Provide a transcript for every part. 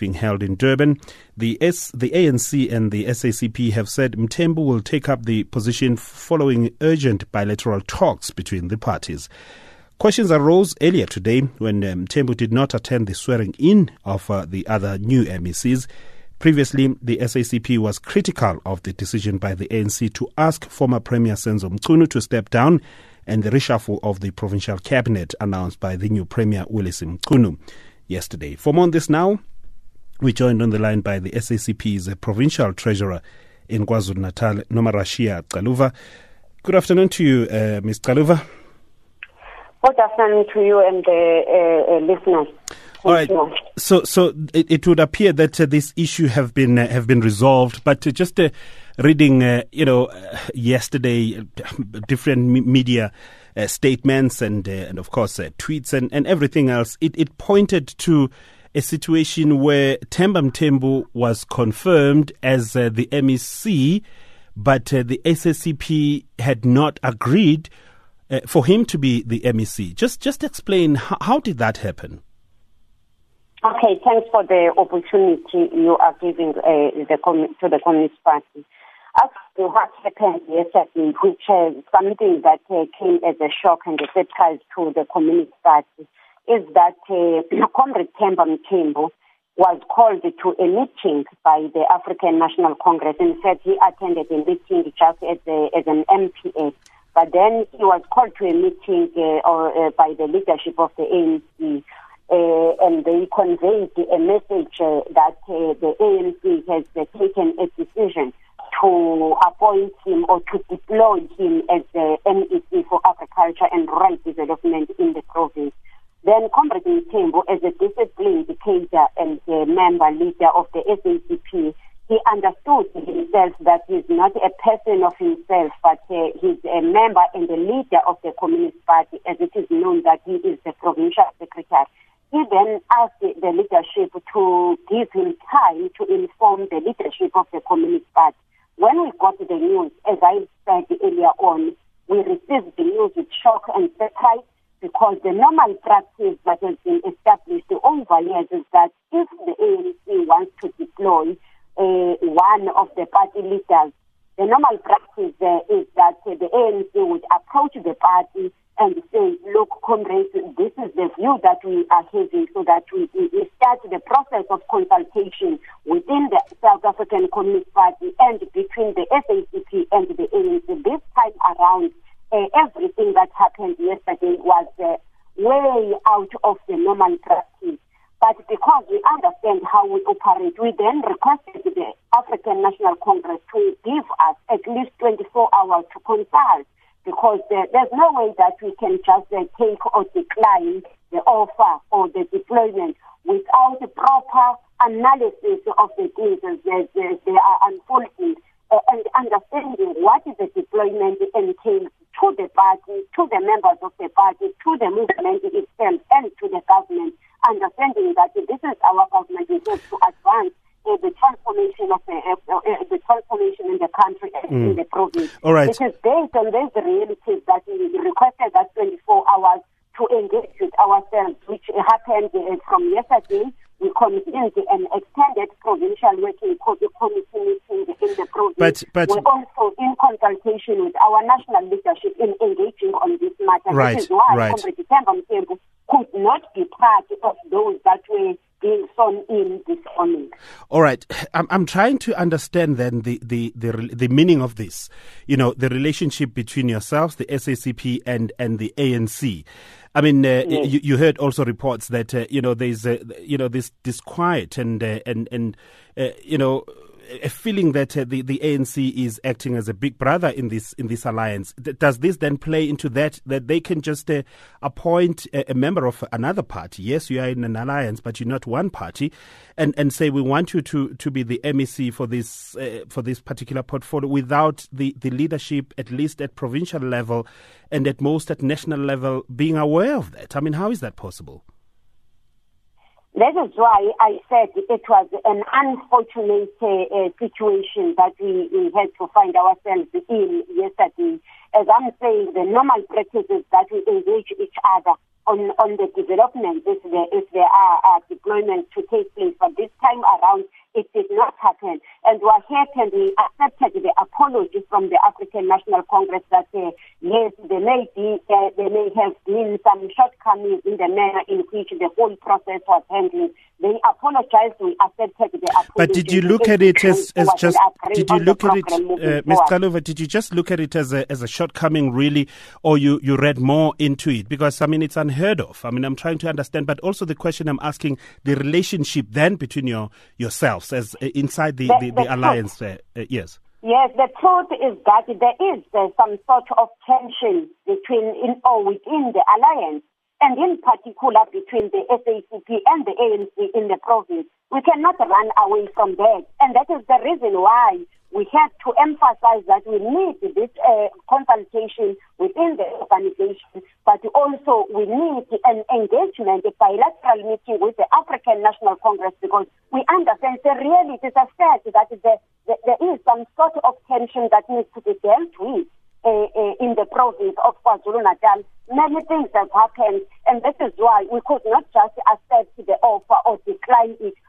being held in Durban. The S, the ANC and the SACP have said Mthembu will take up the position following urgent bilateral talks between the parties. Questions arose earlier today when um, Mthembu did not attend the swearing in of uh, the other new MECs. Previously, the SACP was critical of the decision by the ANC to ask former Premier Senzo Mchunu to step down and the reshuffle of the provincial cabinet announced by the new Premier Willies Mchunu yesterday. For more on this now, we joined on the line by the SACP's provincial treasurer in KwaZulu Natal, Nomarashia Qaluva. Good afternoon to you, uh, Ms. Qaluva. Good afternoon to you and the uh, uh, listeners. All right. So, so it, it would appear that uh, this issue have been uh, have been resolved, but uh, just uh, reading, you know, yesterday, different media statements and and of course tweets and, and everything else, it, it pointed to a situation where Themba Mthembu was confirmed as uh, the MEC, but uh, the SACP had not agreed uh, for him to be the MEC. Just just explain how, how did that happen? Okay, thanks for the opportunity you are giving uh, the to the Communist Party. As to what happened yesterday, which is something that uh, came as a shock and a surprise to the Communist Party, is that uh, Mthembu was called to a meeting by the African National Congress and said he attended a meeting just as, a, as an MPA. But then he was called to a meeting uh, or, uh, by the leadership of the ANC, uh, and they conveyed a message uh, that uh, the ANC has uh, taken a decision to appoint him or to deploy him as the MEC for Agriculture and Rural Development in the As a disciplined cadre and member leader of the SACP, he understood himself that he's not a person of himself, but uh, he's a member and a leader of the Communist Party, as it is known that he is the provincial secretary. He then asked the leadership to give him time to inform the leadership of the Communist Party. When we got the news, as I said earlier on, we received the news with shock and surprise because the normal practice that has been established over years is that if the ANC wants to deploy uh, one of the party leaders, the normal practice uh, is that uh, the ANC would approach the party and say, look, comrades, this is the view that we are having so that we, we start the process of consultation within the South African Communist Party and between the SACP and the ANC. This time around, uh, everything that happened yesterday was uh, way out of the normal practice. But because we understand how we operate, we then requested the African National Congress to give us at least 24 hours to consult because uh, there's no way that we can just uh, take or decline the offer or the deployment without a proper analysis of the things as they, are unfolding uh, and understanding what is the deployment entails the party, to the members of the party, to the movement itself, and to the government, understanding that this is our government, have to advance uh, the transformation of the, uh, uh, the transformation in the country and mm. in the province. All right. It is based on these realities that we requested that 24 hours to engage with ourselves, which happened from yesterday. We convened an extended provincial working committee in the province. But, but, We're also in consultation with our national leadership in engaging on this matter. Right, this is why right. Comrade Themba Mthembu could not be part of those that were being sworn in this morning. All right, I'm, I'm trying to understand then the, the, the, the meaning of this. You know, the relationship between yourselves, the SACP, and, and the ANC. I mean, uh, yes. you, you, heard also reports that uh, you know there's uh, you know this disquiet and uh, and and uh, you know a feeling that uh, the, the ANC is acting as a big brother in this in this alliance. does this then play into that that they can just uh, appoint a, a, member of another party? Yes, you are in an alliance, but you're not one party, and and say we want you to to be the MEC for this uh, for this particular portfolio without the the leadership, at least at provincial level, and at most at national level, being aware of that. I mean, how is that possible? That is why I said it was an unfortunate uh, situation that we, we had to find ourselves in yesterday. As I'm saying, the normal practices that we engage each other on, on the development if there, if there are uh, deployments to take place. But this time around, it did not happen. And what happened, we accepted the apology from the African National Congress that, uh, yes, there may be, uh, there may have been some shortcomings in the manner in which the whole process was handled. They apologized, we accepted the apology. But did you look at it as, as just, did you look at it, uh, Ms. Xaluva, did you just look at it as a, as a shortcoming really, or you, you read more into it? Because, I mean, it's unheard of. I mean, I'm trying to understand, but also the question I'm asking, the relationship then between your yourselves as uh, inside the, the, the, the alliance. Uh, uh, yes. Yes, the truth is that there is some sort of tension between in or within the alliance, and in particular between the SACP and the ANC in the province. We cannot run away from that, and that is the reason why we have to emphasize that we need this uh, consultation within the organization, but also we need an engagement, a bilateral meeting with the African National Congress because we understand the reality is a fact that the, the, there is some sort of tension that needs to be dealt with. Uh, uh, in the province of KwaZulu-Natal, many things have happened, and this is why we could not just accept the offer or decline it had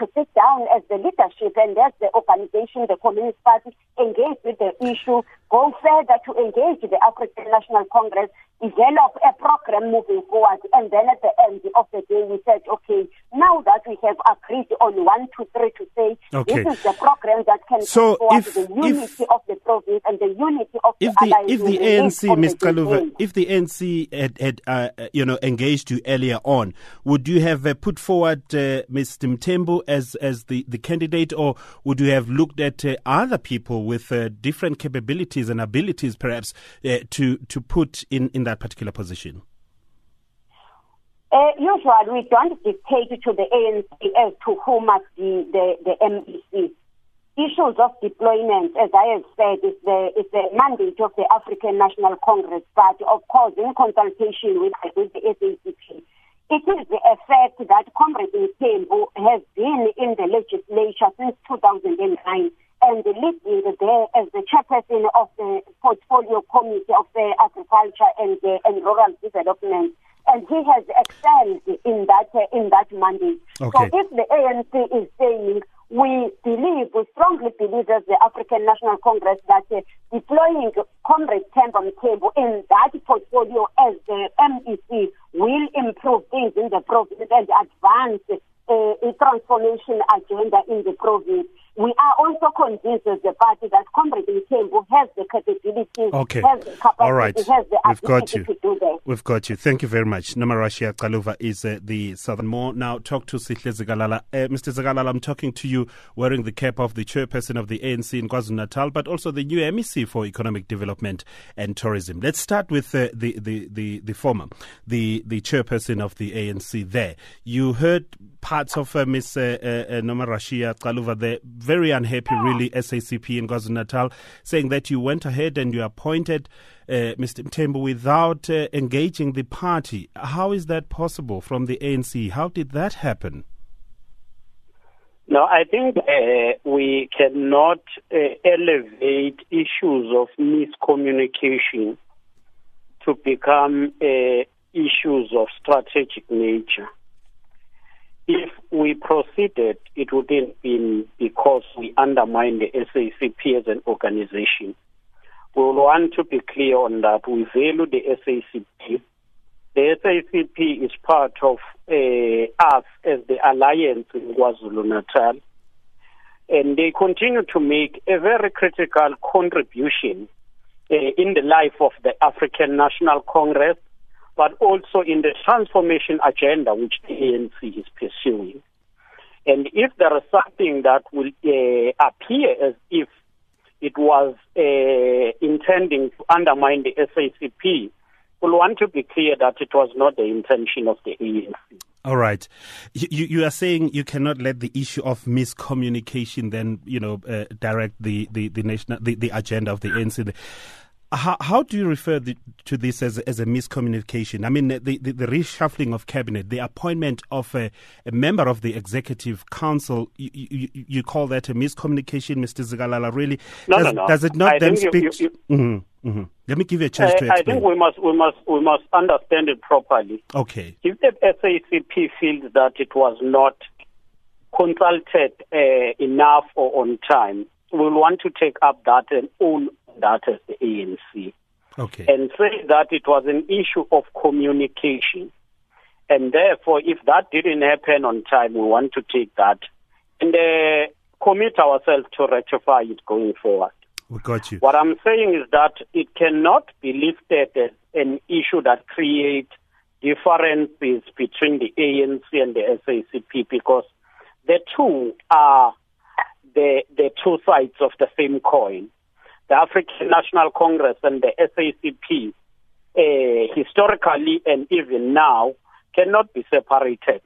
to sit down as the leadership and as the organization, the Communist Party, engage with the issue, go further to engage the African National Congress, develop a program moving forward. And then at the end of the day, we said, okay, we have agreed on one, two, three to say, okay. this is the program that can so if, the unity if, of the province and the unity of if the, the If the ANC, Ms. Xaluva, if the ANC had, had uh, you know, engaged you earlier on, would you have uh, put forward uh, Mr. Mthembu as, as the, the candidate or would you have looked at uh, other people with uh, different capabilities and abilities perhaps uh, to, to put in, in that particular position? Uh, usually, we don't dictate to the ANC as to who must be the, the MEC. Issues of deployment, as I have said, is the, is the mandate of the African National Congress, but of course, in consultation with, with the SACP. It is a fact that Congress Comrade Mthembu has been in the legislature since 2009 and leading there as the chairperson of the portfolio committee of the agriculture and, uh, and rural development and he has excelled in that uh, in that mandate. Okay. So if the ANC is saying we believe, we strongly believe as the African National Congress that uh, deploying Comrade Themba Mthembu in that portfolio as the MEC will improve things in the province and advance uh, a transformation agenda in the province. We are also convinced as the party that Comrade Mthembu has the capabilities, okay. has the capacity, All right. has the We've got you. to do that. We've got you. Thank you very much. Namarashia Xaluva is uh, the Southern More. Now talk to Sihle Zikalala. Uh, Mr. Zikalala, I'm talking to you wearing the cap of the chairperson of the ANC in KwaZulu-Natal, but also the new MEC for Economic Development and Tourism. Let's start with uh, the, the, the, the former, the, the chairperson of the ANC there. You heard parts of uh, Ms. Uh, uh, uh Nomarashia Xaluva there, very unhappy, really, SACP in KwaZulu Natal, saying that you went ahead and you appointed uh, Mr. Mthembu without uh, engaging the party. How is that possible from the ANC? How did that happen? No, I think uh, we cannot uh, elevate issues of miscommunication to become uh, issues of strategic nature if we proceeded, it wouldn't been because we undermine the SACP as an organization. We want to be clear on that. We value the SACP. The SACP is part of uh, us as the alliance in KwaZulu Natal, and they continue to make a very critical contribution uh, in the life of the African National Congress but also in the transformation agenda which the ANC is pursuing. And if there is something that will uh, appear as if it was uh, intending to undermine the SACP, we want to be clear that it was not the intention of the ANC. All right, you you are saying you cannot let the issue of miscommunication then you know uh, direct the the the national the, the agenda of the ANC. How, how do you refer the, to this as, as a miscommunication? I mean, the, the, the reshuffling of cabinet, the appointment of a, a member of the executive council, you, you, you, call that a miscommunication, Mr. Zikalala? Really? No, does, no, no. does it not I then speak? you- Mhm, mhm. Let me give you a chance Uh, to explain. I think we must we must we must understand it properly. okay. If the SACP feels that it was not consulted uh, enough or on time, we'll want to take up that and own that as the ANC Okay. and say that it was an issue of communication. And therefore, if that didn't happen on time, we want to take that and uh, commit ourselves to rectify it going forward. we got you. What I'm saying is that it cannot be lifted as an issue that creates differences between the ANC and the SACP because the two are the, the two sides of the same coin. The African National Congress and the SACP, uh, historically and even now, cannot be separated.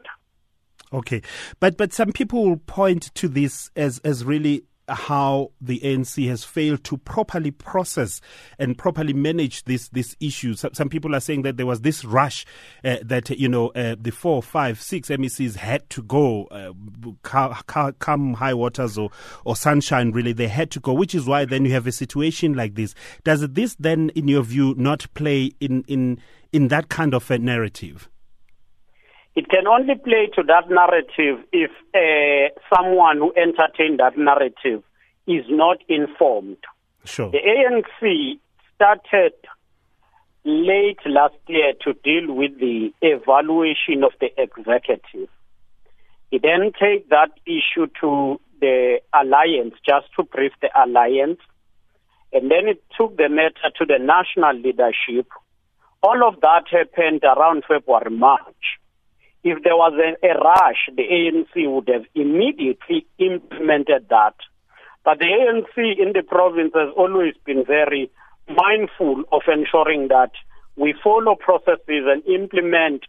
Okay, but but some people will point to this as as really how the ANC has failed to properly process and properly manage this this issue. Some, some people are saying that there was this rush uh, that you know uh, the four, five, six MECs had to go, uh, ca- ca- come high waters or or sunshine. Really, they had to go, which is why then you have a situation like this. Does this then, in your view, not play in in in that kind of a narrative? It can only play to that narrative if uh, someone who entertained that narrative is not informed. Sure. The ANC started late last year to deal with the evaluation of the executive. It then take that issue to the alliance, just to brief the alliance, and then it took the matter to the national leadership. All of that happened around February, March. If there was a, a rush, the ANC would have immediately implemented that. But the ANC in the province has always been very mindful of ensuring that we follow processes and implement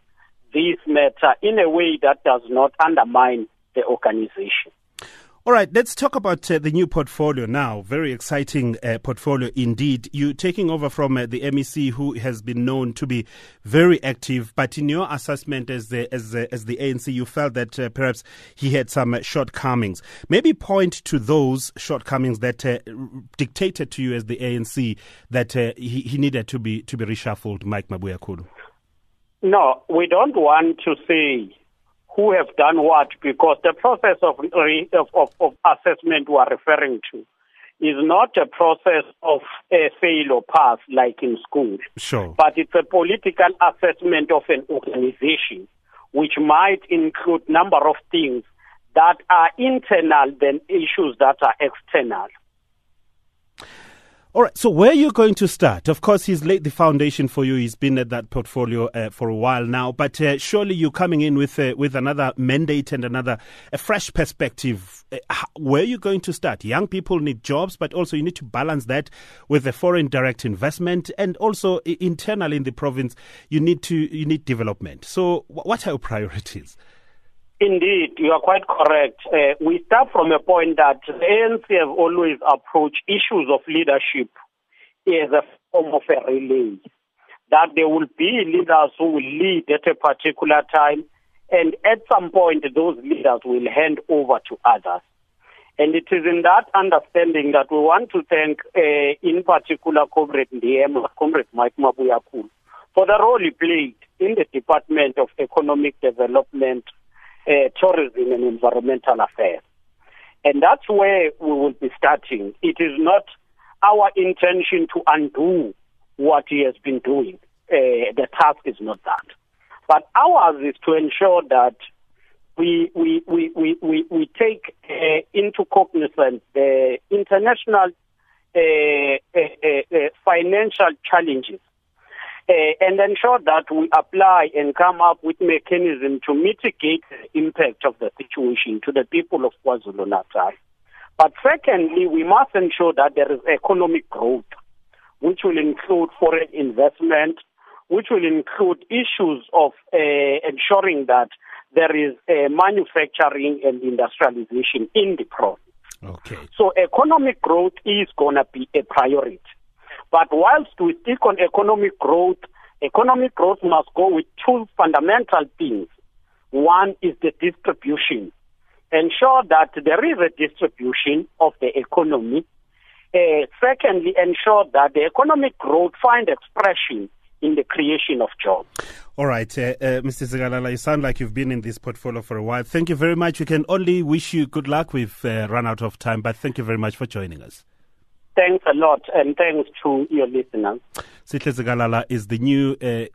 this matter in a way that does not undermine the organization. All right, let's talk about uh, the new portfolio now. Very exciting uh, portfolio indeed. You taking over from uh, the MEC who has been known to be very active, but in your assessment as the as the, as the ANC, you felt that uh, perhaps he had some uh, shortcomings. Maybe point to those shortcomings that uh, dictated to you as the ANC that he, he needed to be to be reshuffled. Mike Mabuyakhulu. No, we don't want to say who have done what because the process of, of, of, of assessment we are referring to is not a process of a fail or pass like in school, Sure. but it's a political assessment of an organization which might include number of things that are internal than issues that are external. All right. So where are you going to start? Of course, he's laid the foundation for you. He's been at that portfolio uh, for a while now. But uh, surely you're coming in with uh, with another mandate and another a fresh perspective. Uh, where are you going to start? Young people need jobs, but also you need to balance that with the foreign direct investment and also internally in the province. You need to you need development. So wh- what are your priorities? Indeed, you are quite correct. Uh, we start from a point that the ANC have always approached issues of leadership as a form of a relay. That there will be leaders who will lead at a particular time, and at some point, those leaders will hand over to others. And it is in that understanding that we want to thank, uh, in particular, Comrade Ndiema, Comrade Mike Mabuyakhulu, for the role he played in the Department of Economic Development uh, tourism and environmental affairs. And that's where we will be starting. It is not our intention to undo what he has been doing. Uh, the task is not that. But ours is to ensure that we, we, we, we, we, we take uh, into cognizance the international uh, uh, uh, uh, financial challenges uh, and ensure that we apply and come up with mechanism to mitigate the impact of the situation to the people of KwaZulu-Natal. But secondly, we must ensure that there is economic growth, which will include foreign investment, which will include issues of uh, ensuring that there is uh, manufacturing and industrialization in the province. Okay. So economic growth is going to be a priority. But whilst we stick on economic growth, economic growth must go with two fundamental things. One is the distribution. Ensure that there is a distribution of the economy. Uh, secondly, ensure that the economic growth find expression in the creation of jobs. All right, uh, uh, Mr. Zikalala, you sound like you've been in this portfolio for a while. Thank you very much. We can only wish you good luck. We've uh, run out of time, but thank you very much for joining us. Thanks a lot, and thanks to your listeners. Sihle Zikalala is the new uh,